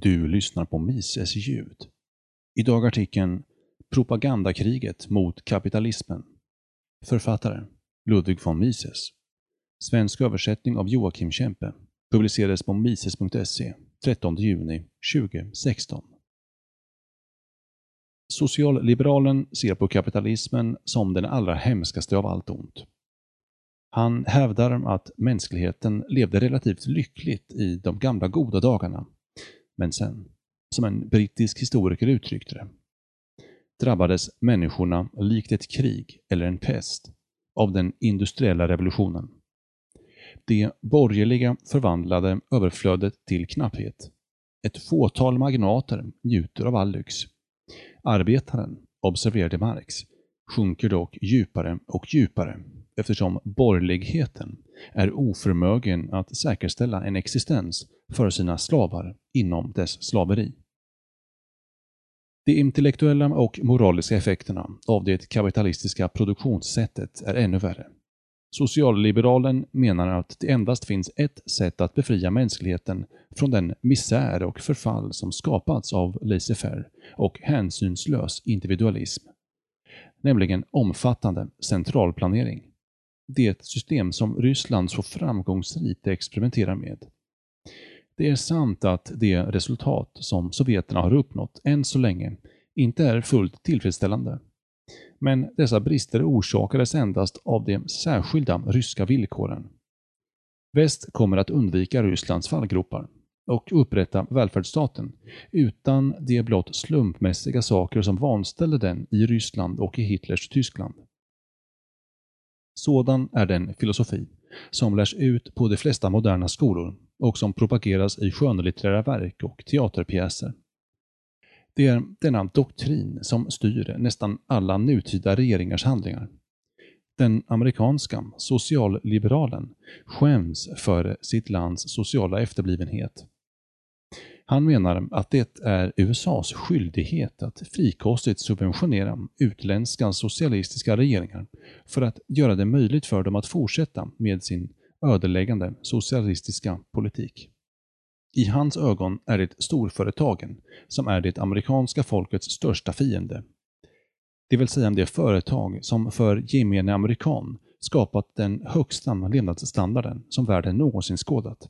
Du lyssnar på Mises ljud. Idag artikeln Propagandakriget mot kapitalismen. Författare Ludwig von Mises. Svensk översättning av Joakim Kempe. Publicerades på mises.se 13 juni 2016. Socialliberalen ser på kapitalismen som den allra hemskaste av allt ont. Han hävdar att mänskligheten levde relativt lyckligt i de gamla goda dagarna. Men sen, som en brittisk historiker uttryckte det, drabbades människorna likt ett krig eller en pest av den industriella revolutionen. Det borgerliga förvandlade överflödet till knapphet. Ett fåtal magnater njuter av all lyx. Arbetaren, observerade Marx, sjunker dock djupare och djupare eftersom borgerligheten är oförmögen att säkerställa en existens för sina slavar inom dess slaveri. De intellektuella och moraliska effekterna av det kapitalistiska produktionssättet är ännu värre. Socialliberalen menar att det endast finns ett sätt att befria mänskligheten från den misär och förfall som skapats av laissez-faire och hänsynslös individualism, nämligen omfattande centralplanering. Det system som Ryssland så framgångsrikt experimenterar med. Det är sant att det resultat som sovjeterna har uppnått än så länge inte är fullt tillfredsställande. Men dessa brister orsakades endast av de särskilda ryska villkoren. Väst kommer att undvika Rysslands fallgropar och upprätta välfärdsstaten utan de blott slumpmässiga saker som vanställde den i Ryssland och i Hitlers Tyskland. Sådan är den filosofi som lärs ut på de flesta moderna skolor och som propageras i skönlitterära verk och teaterpjäser. Det är denna doktrin som styr nästan alla nutida regeringars handlingar. Den amerikanska socialliberalen skäms för sitt lands sociala efterblivenhet. Han menar att det är USAs skyldighet att frikostigt subventionera utländska socialistiska regeringar för att göra det möjligt för dem att fortsätta med sin ödeläggande socialistiska politik. I hans ögon är det storföretagen som är det amerikanska folkets största fiende. Det vill säga det företag som för gemene amerikan skapat den högsta levnadsstandarden som världen någonsin skådat.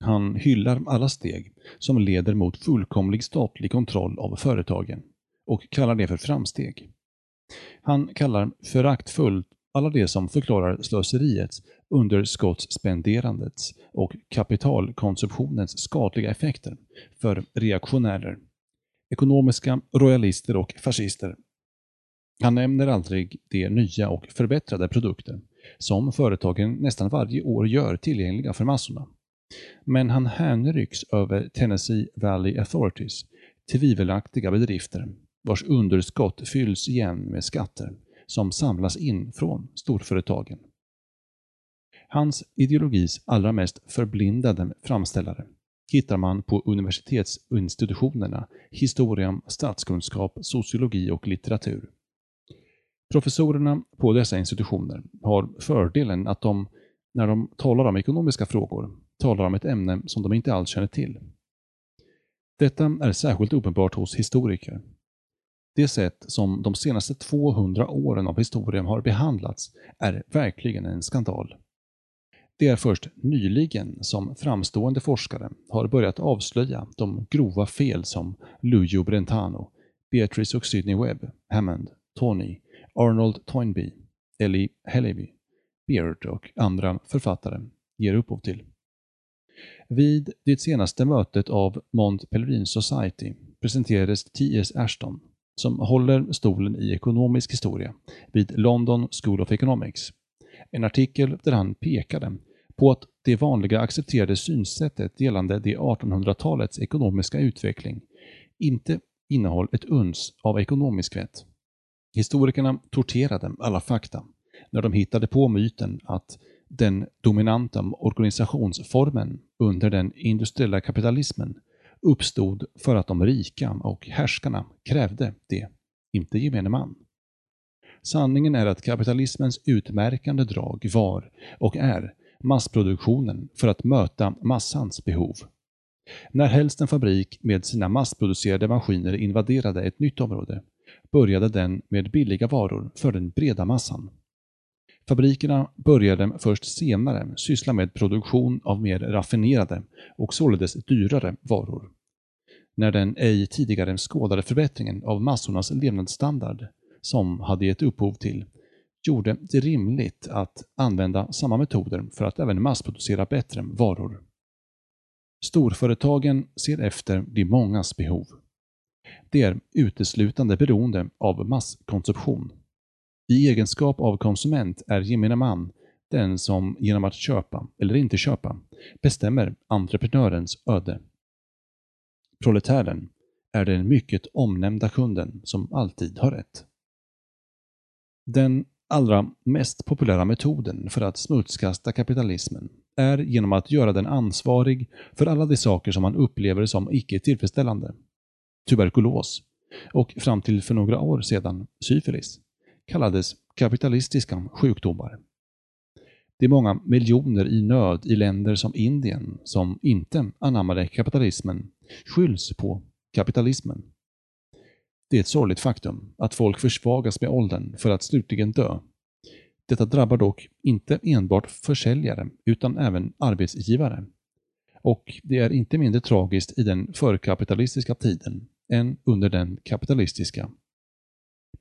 Han hyllar alla steg som leder mot fullkomlig statlig kontroll av företagen och kallar det för framsteg. Han kallar föraktfullt alla de som förklarar slöseriets, underskottsspenderandets och kapitalkonsumtionens skadliga effekter för reaktionärer, ekonomiska royalister och fascister. Han nämner aldrig de nya och förbättrade produkter som företagen nästan varje år gör tillgängliga för massorna. Men han hänrycks över Tennessee Valley Authorities tvivelaktiga bedrifter vars underskott fylls igen med skatter som samlas in från storföretagen. Hans ideologis allra mest förblindade framställare hittar man på universitetsinstitutionerna historia, statskunskap, sociologi och litteratur. Professorerna på dessa institutioner har fördelen att de, när de talar om ekonomiska frågor, talar om ett ämne som de inte alls känner till. Detta är särskilt uppenbart hos historiker. Det sätt som de senaste 200 åren av historien har behandlats är verkligen en skandal. Det är först nyligen som framstående forskare har börjat avslöja de grova fel som Lujo Brentano, Beatrice och Sidney Webb, Hammond, Tony, Arnold Toynbee, Ellie Helleby, Beard och andra författare ger upphov till. Vid det senaste mötet av Mont Pelerin Society presenterades T.S. Ashton, som håller stolen i ekonomisk historia vid London School of Economics, en artikel där han pekade på att det vanliga accepterade synsättet gällande det 1800-talets ekonomiska utveckling inte innehåll ett uns av ekonomisk vett. Historikerna torterade alla fakta när de hittade på myten att den dominanta organisationsformen under den industriella kapitalismen uppstod för att de rika och härskarna krävde det, inte gemene man. Sanningen är att kapitalismens utmärkande drag var och är massproduktionen för att möta massans behov. När helst en fabrik med sina massproducerade maskiner invaderade ett nytt område började den med billiga varor för den breda massan. Fabrikerna började först senare syssla med produktion av mer raffinerade och således dyrare varor. När den ej tidigare skådade förbättringen av massornas levnadsstandard, som hade gett upphov till, gjorde det rimligt att använda samma metoder för att även massproducera bättre varor. Storföretagen ser efter de mångas behov. Det är uteslutande beroende av masskonsumtion. I egenskap av konsument är gemene man den som genom att köpa eller inte köpa bestämmer entreprenörens öde. Proletären är den mycket omnämnda kunden som alltid har rätt. Den allra mest populära metoden för att smutskasta kapitalismen är genom att göra den ansvarig för alla de saker som man upplever som icke tillfredsställande. Tuberkulos och fram till för några år sedan syfilis kallades kapitalistiska sjukdomar. Det är många miljoner i nöd i länder som Indien som inte anammade kapitalismen skylls på kapitalismen. Det är ett sorgligt faktum att folk försvagas med åldern för att slutligen dö. Detta drabbar dock inte enbart försäljare utan även arbetsgivare. Och det är inte mindre tragiskt i den förkapitalistiska tiden än under den kapitalistiska.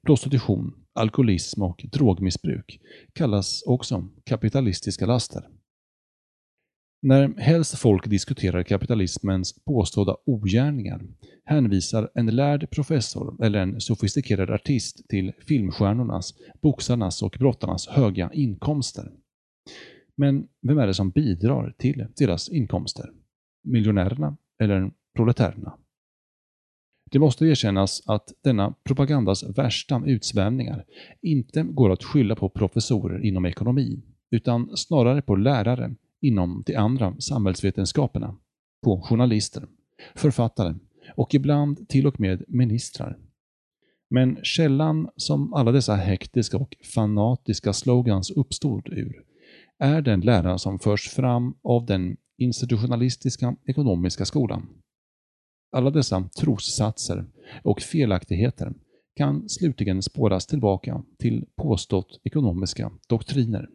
Prostitution, alkoholism och drogmissbruk kallas också kapitalistiska laster. När helst folk diskuterar kapitalismens påstådda ogärningar hänvisar en lärd professor eller en sofistikerad artist till filmstjärnornas, boxarnas och brottarnas höga inkomster. Men vem är det som bidrar till deras inkomster? Miljonärerna eller proletärerna? Det måste erkännas att denna propagandas värsta utsvävningar inte går att skylla på professorer inom ekonomi, utan snarare på lärare inom de andra samhällsvetenskaperna, på journalister, författare och ibland till och med ministrar. Men källan som alla dessa hektiska och fanatiska slogans uppstod ur är den lära som förs fram av den institutionalistiska ekonomiska skolan. Alla dessa trossatser och felaktigheter kan slutligen spåras tillbaka till påstått ekonomiska doktriner.